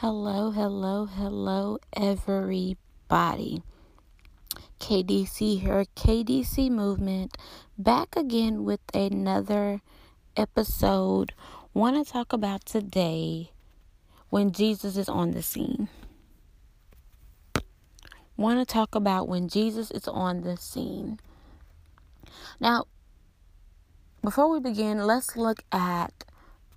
Hello, hello, hello, everybody. KDC here, KDC Movement, back again with another episode. Want to talk about today when Jesus is on the scene. Want to talk about when Jesus is on the scene. Now, before we begin, let's look at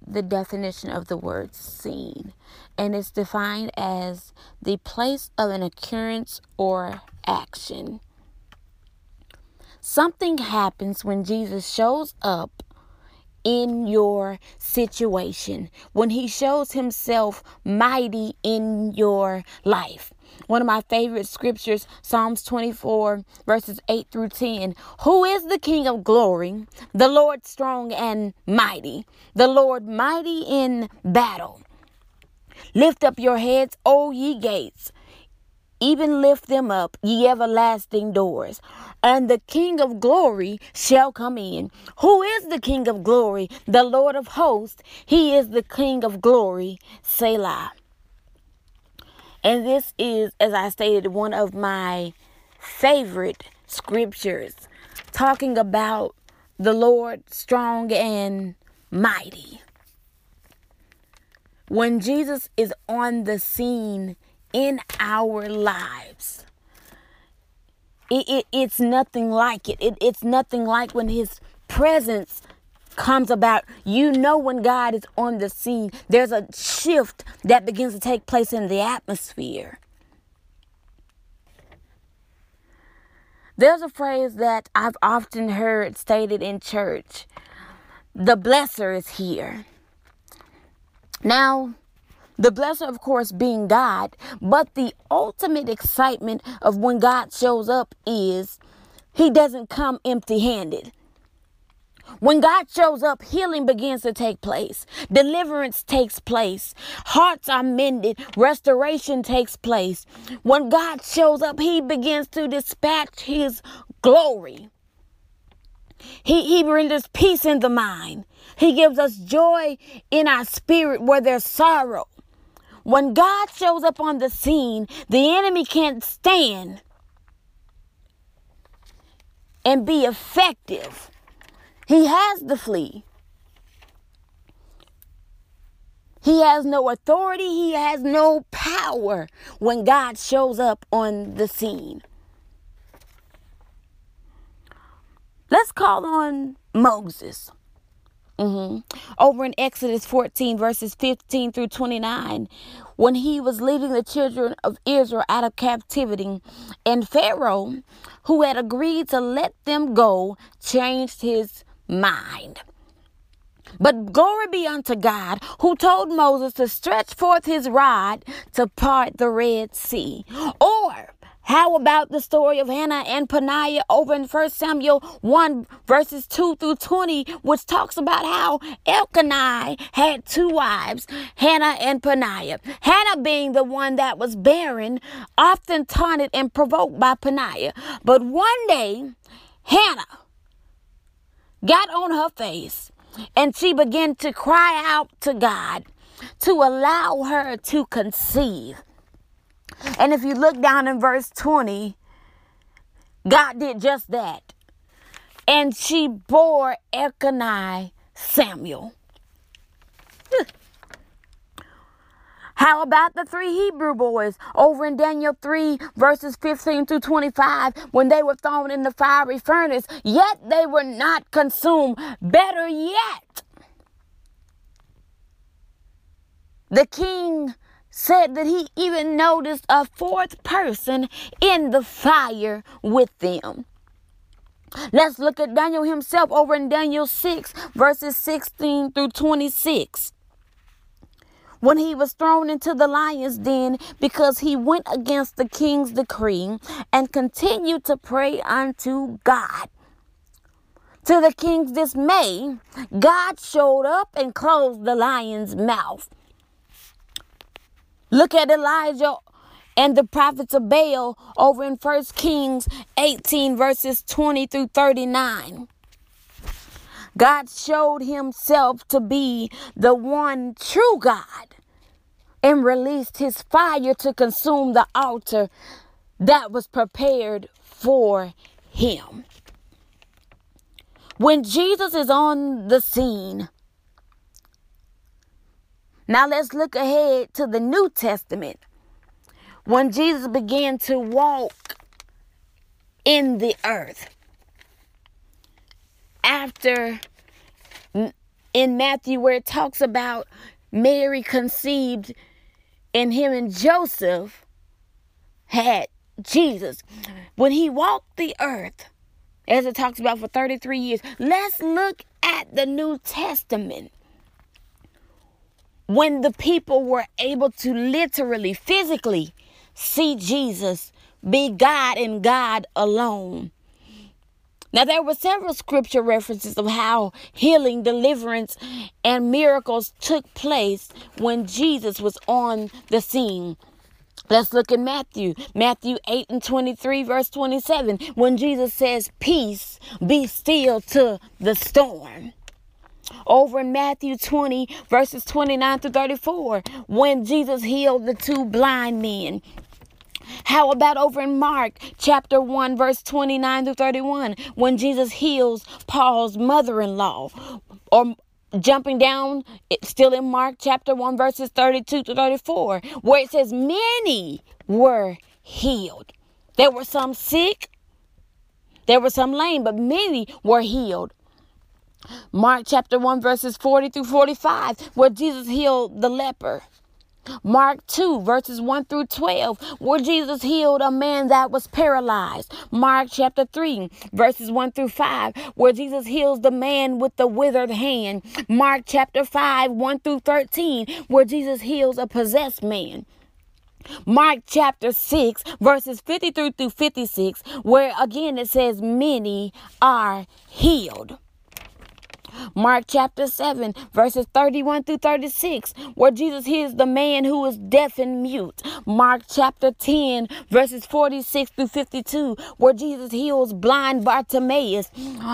the definition of the word scene, and it's defined as the place of an occurrence or action. Something happens when Jesus shows up in your situation, when he shows himself mighty in your life. One of my favorite scriptures, Psalms 24, verses 8 through 10. Who is the King of glory? The Lord strong and mighty, the Lord mighty in battle. Lift up your heads, O ye gates even lift them up, ye everlasting doors, and the King of glory shall come in. Who is the King of glory? The Lord of hosts. He is the King of glory. Selah. And this is, as I stated, one of my favorite scriptures talking about the Lord strong and mighty. When Jesus is on the scene, in our lives. It, it, it's nothing like it. it. It's nothing like when His presence comes about. You know, when God is on the scene, there's a shift that begins to take place in the atmosphere. There's a phrase that I've often heard stated in church the blesser is here. Now, the blesser, of course, being God, but the ultimate excitement of when God shows up is he doesn't come empty handed. When God shows up, healing begins to take place, deliverance takes place, hearts are mended, restoration takes place. When God shows up, He begins to dispatch His glory. He, he renders peace in the mind. He gives us joy in our spirit where there's sorrow. When God shows up on the scene, the enemy can't stand and be effective. He has to flee. He has no authority, he has no power when God shows up on the scene. Let's call on Moses. Mm-hmm. Over in Exodus 14, verses 15 through 29, when he was leading the children of Israel out of captivity, and Pharaoh, who had agreed to let them go, changed his mind. But glory be unto God, who told Moses to stretch forth his rod to part the Red Sea. Or how about the story of Hannah and Peninnah over in 1 Samuel 1 verses 2 through 20, which talks about how Elkanah had two wives, Hannah and Peninnah. Hannah being the one that was barren, often taunted and provoked by Peninnah. But one day, Hannah got on her face and she began to cry out to God to allow her to conceive. And if you look down in verse 20, God did just that. And she bore Elkanah Samuel. How about the three Hebrew boys over in Daniel 3, verses 15 through 25, when they were thrown in the fiery furnace, yet they were not consumed? Better yet, the king said that he even noticed a fourth person in the fire with them. Let's look at Daniel himself over in Daniel 6, verses 16 through 26 when he was thrown into the lion's den because he went against the king's decree and continued to pray unto God. To the king's dismay, God showed up and closed the lion's mouth. Look at Elijah and the prophets of Baal over in 1 Kings 18, verses 20 through 39. God showed himself to be the one true God and released his fire to consume the altar that was prepared for him. When Jesus is on the scene, now let's look ahead to the New Testament. When Jesus began to walk in the earth, after in Matthew, where it talks about Mary conceived and him and Joseph had Jesus. When he walked the earth, as it talks about for 33 years, let's look at the New Testament. When the people were able to literally, physically see Jesus be God and God alone. Now, there were several scripture references of how healing, deliverance, and miracles took place when Jesus was on the scene. Let's look at Matthew. Matthew 8 and 23, verse 27, when Jesus says, Peace, be still to the storm. Over in Matthew 20, verses 29 to 34, when Jesus healed the two blind men. How about over in Mark chapter 1, verse 29 to 31, when Jesus heals Paul's mother in law? Or jumping down, it's still in Mark chapter 1, verses 32 to 34, where it says, Many were healed. There were some sick, there were some lame, but many were healed. Mark chapter 1, verses 40 through 45, where Jesus healed the leper. Mark 2, verses 1 through 12, where Jesus healed a man that was paralyzed. Mark chapter 3, verses 1 through 5, where Jesus heals the man with the withered hand. Mark chapter 5, 1 through 13, where Jesus heals a possessed man. Mark chapter 6, verses 53 through 56, where again it says, Many are healed. Mark chapter 7, verses 31 through 36, where Jesus heals the man who is deaf and mute. Mark chapter 10, verses 46 through 52, where Jesus heals blind Bartimaeus.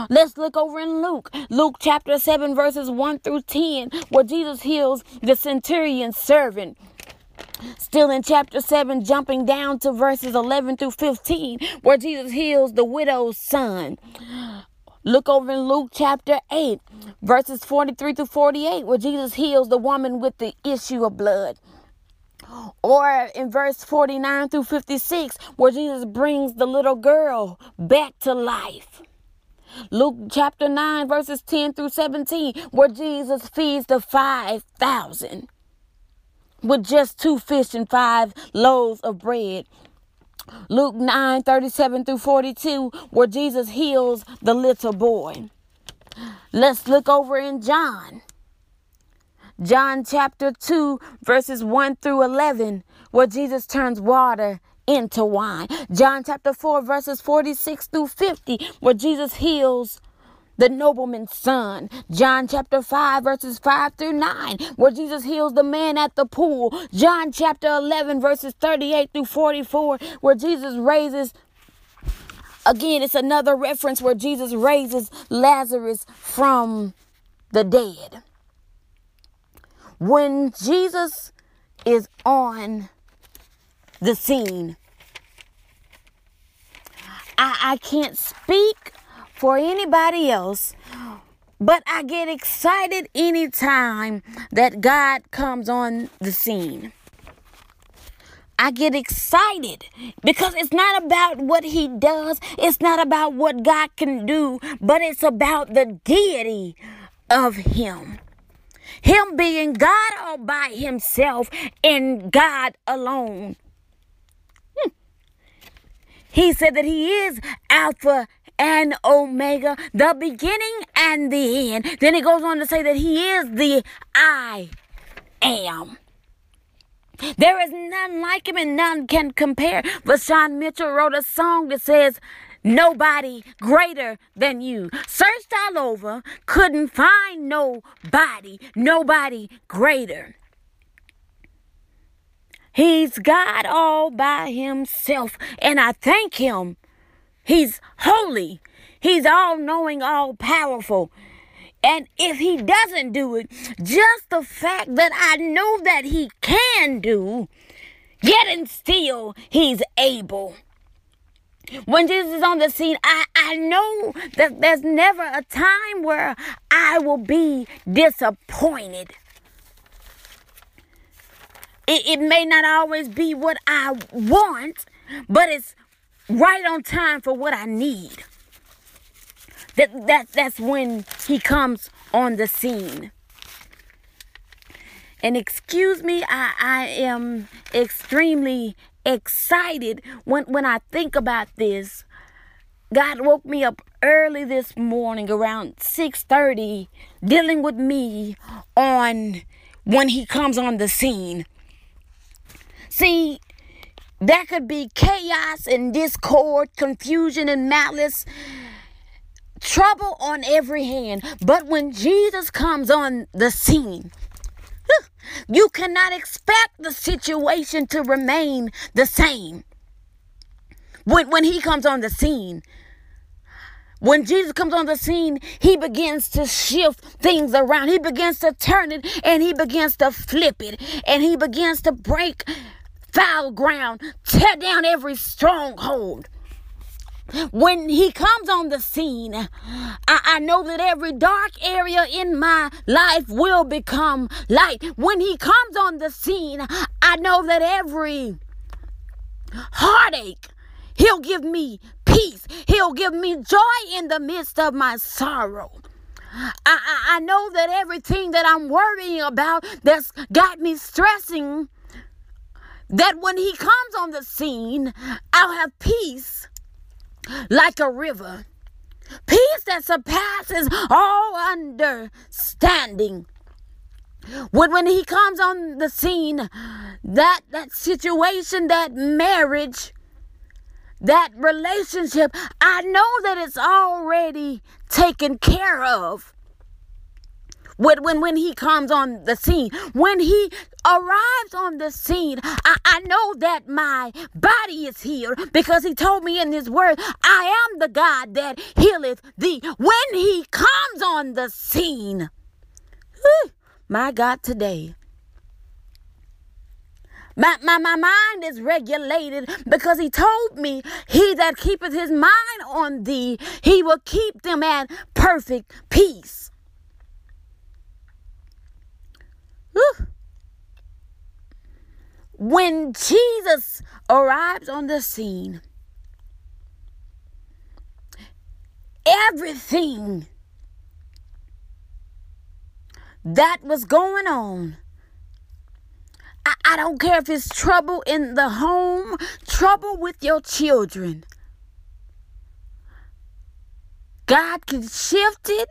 Let's look over in Luke. Luke chapter 7, verses 1 through 10, where Jesus heals the centurion's servant. Still in chapter 7, jumping down to verses 11 through 15, where Jesus heals the widow's son. Look over in Luke chapter 8, verses 43 through 48, where Jesus heals the woman with the issue of blood. Or in verse 49 through 56, where Jesus brings the little girl back to life. Luke chapter 9, verses 10 through 17, where Jesus feeds the 5,000 with just two fish and five loaves of bread. Luke 9 37 through 42, where Jesus heals the little boy. Let's look over in John. John chapter 2, verses 1 through 11, where Jesus turns water into wine. John chapter 4, verses 46 through 50, where Jesus heals the nobleman's son. John chapter 5, verses 5 through 9, where Jesus heals the man at the pool. John chapter 11, verses 38 through 44, where Jesus raises Again, it's another reference where Jesus raises Lazarus from the dead. When Jesus is on the scene, I, I can't speak for anybody else. But I get excited anytime that God comes on the scene. I get excited because it's not about what he does, it's not about what God can do, but it's about the deity of him. Him being God all by himself and God alone. Hmm. He said that he is Alpha and Omega, the beginning and the end. Then he goes on to say that he is the I am. There is none like him and none can compare. Vashawn Mitchell wrote a song that says, Nobody greater than you. Searched all over, couldn't find nobody, nobody greater. He's God all by himself, and I thank him. He's holy, he's all knowing, all powerful. And if he doesn't do it, just the fact that I know that he can do, yet and still he's able. When Jesus is on the scene, I, I know that there's never a time where I will be disappointed. It, it may not always be what I want, but it's right on time for what I need that, that that's when he comes on the scene. And excuse me, I, I am extremely excited when, when I think about this. God woke me up early this morning around 6:30 dealing with me on when he comes on the scene. See, that could be chaos and discord, confusion and malice trouble on every hand. But when Jesus comes on the scene, you cannot expect the situation to remain the same. When, when he comes on the scene, when Jesus comes on the scene, he begins to shift things around. He begins to turn it and he begins to flip it and he begins to break foul ground, tear down every stronghold. When he comes on the scene, I, I, know that every dark area in my life will become light. When he comes on the scene, I know that every heartache, he'll give me peace. He'll give me joy in the midst of my sorrow. I, I, I know that everything that I'm worrying about that's got me stressing, that when he comes on the scene, I'll have peace like a river. Peace that surpasses all understanding. When, when he comes on the scene, that, that situation, that marriage, that relationship, I know that it's already taken care of when, when, when he comes on the scene, when he arrives on the scene, I, I know that my body is healed because he told me in his word, I am the God that healeth thee. When he comes on the scene, whew, my God, today. My, my, my mind is regulated because he told me, He that keepeth his mind on thee, he will keep them at perfect peace. When Jesus arrives on the scene, everything that was going on. I, I, don't care if it's trouble in the home, trouble with your children. God can shift it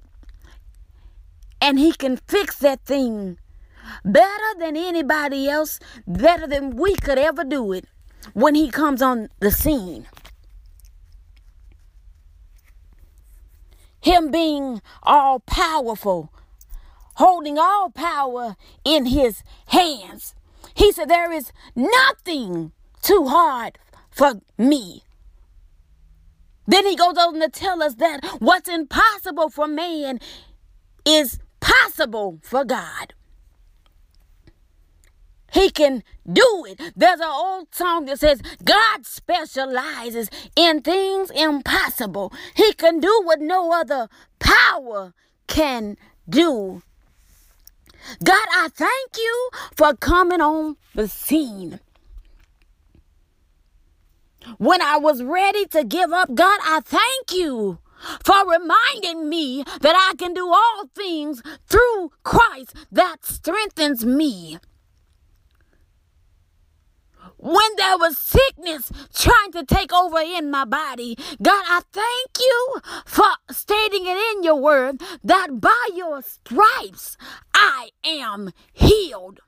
and He can fix that thing better than anybody else, better than we could ever do it when he comes on the scene. Him being all powerful, holding all power in his hands. He said, There is nothing too hard for me. Then he goes on to tell us that what's impossible for man is possible for God. He can do it. There's an old song that says, God specializes in things impossible. He can do what no other power can do. God, I thank you for coming on the scene. when I was ready to give up, God, I thank you for reminding me that I can do all things through Christ that strengthens me. When there was sickness trying to take over in my body, God, I thank you for stating it in your word that by your stripes I am healed.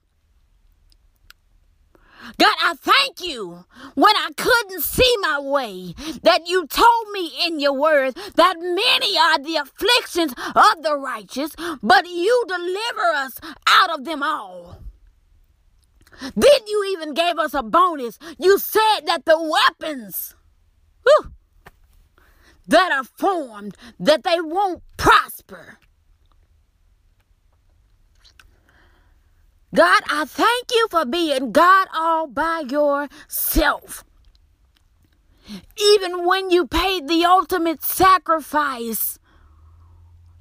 God, I thank you when I couldn't see my way, that you told me in your word that many are the afflictions of the righteous, but you deliver us out of them all. Then you even gave us a bonus. You said that the weapons whew, that are formed, that they won't prosper. God, I thank you for being God all by yourself. Even when you paid the ultimate sacrifice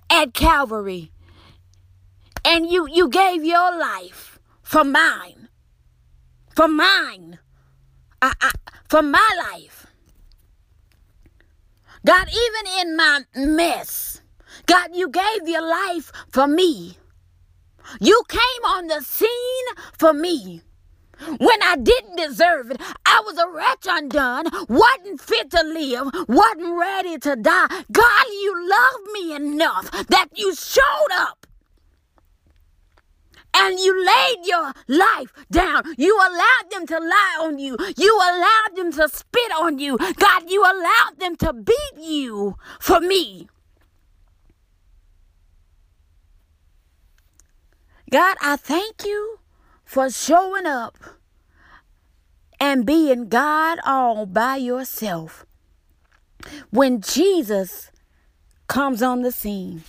at Calvary and you, you gave your life for mine, for mine, I, I, for my life. God, even in my mess, God, you gave your life for me. You came on the scene for me. When I didn't deserve it, I was a wretch undone, wasn't fit to live, wasn't ready to die. God, you loved me enough that you showed up and you laid your life down. You allowed them to lie on you. You allowed them to spit on you. God, you allowed them to beat you for me. God, I thank you for showing up and being God all by yourself. When Jesus comes on the scene,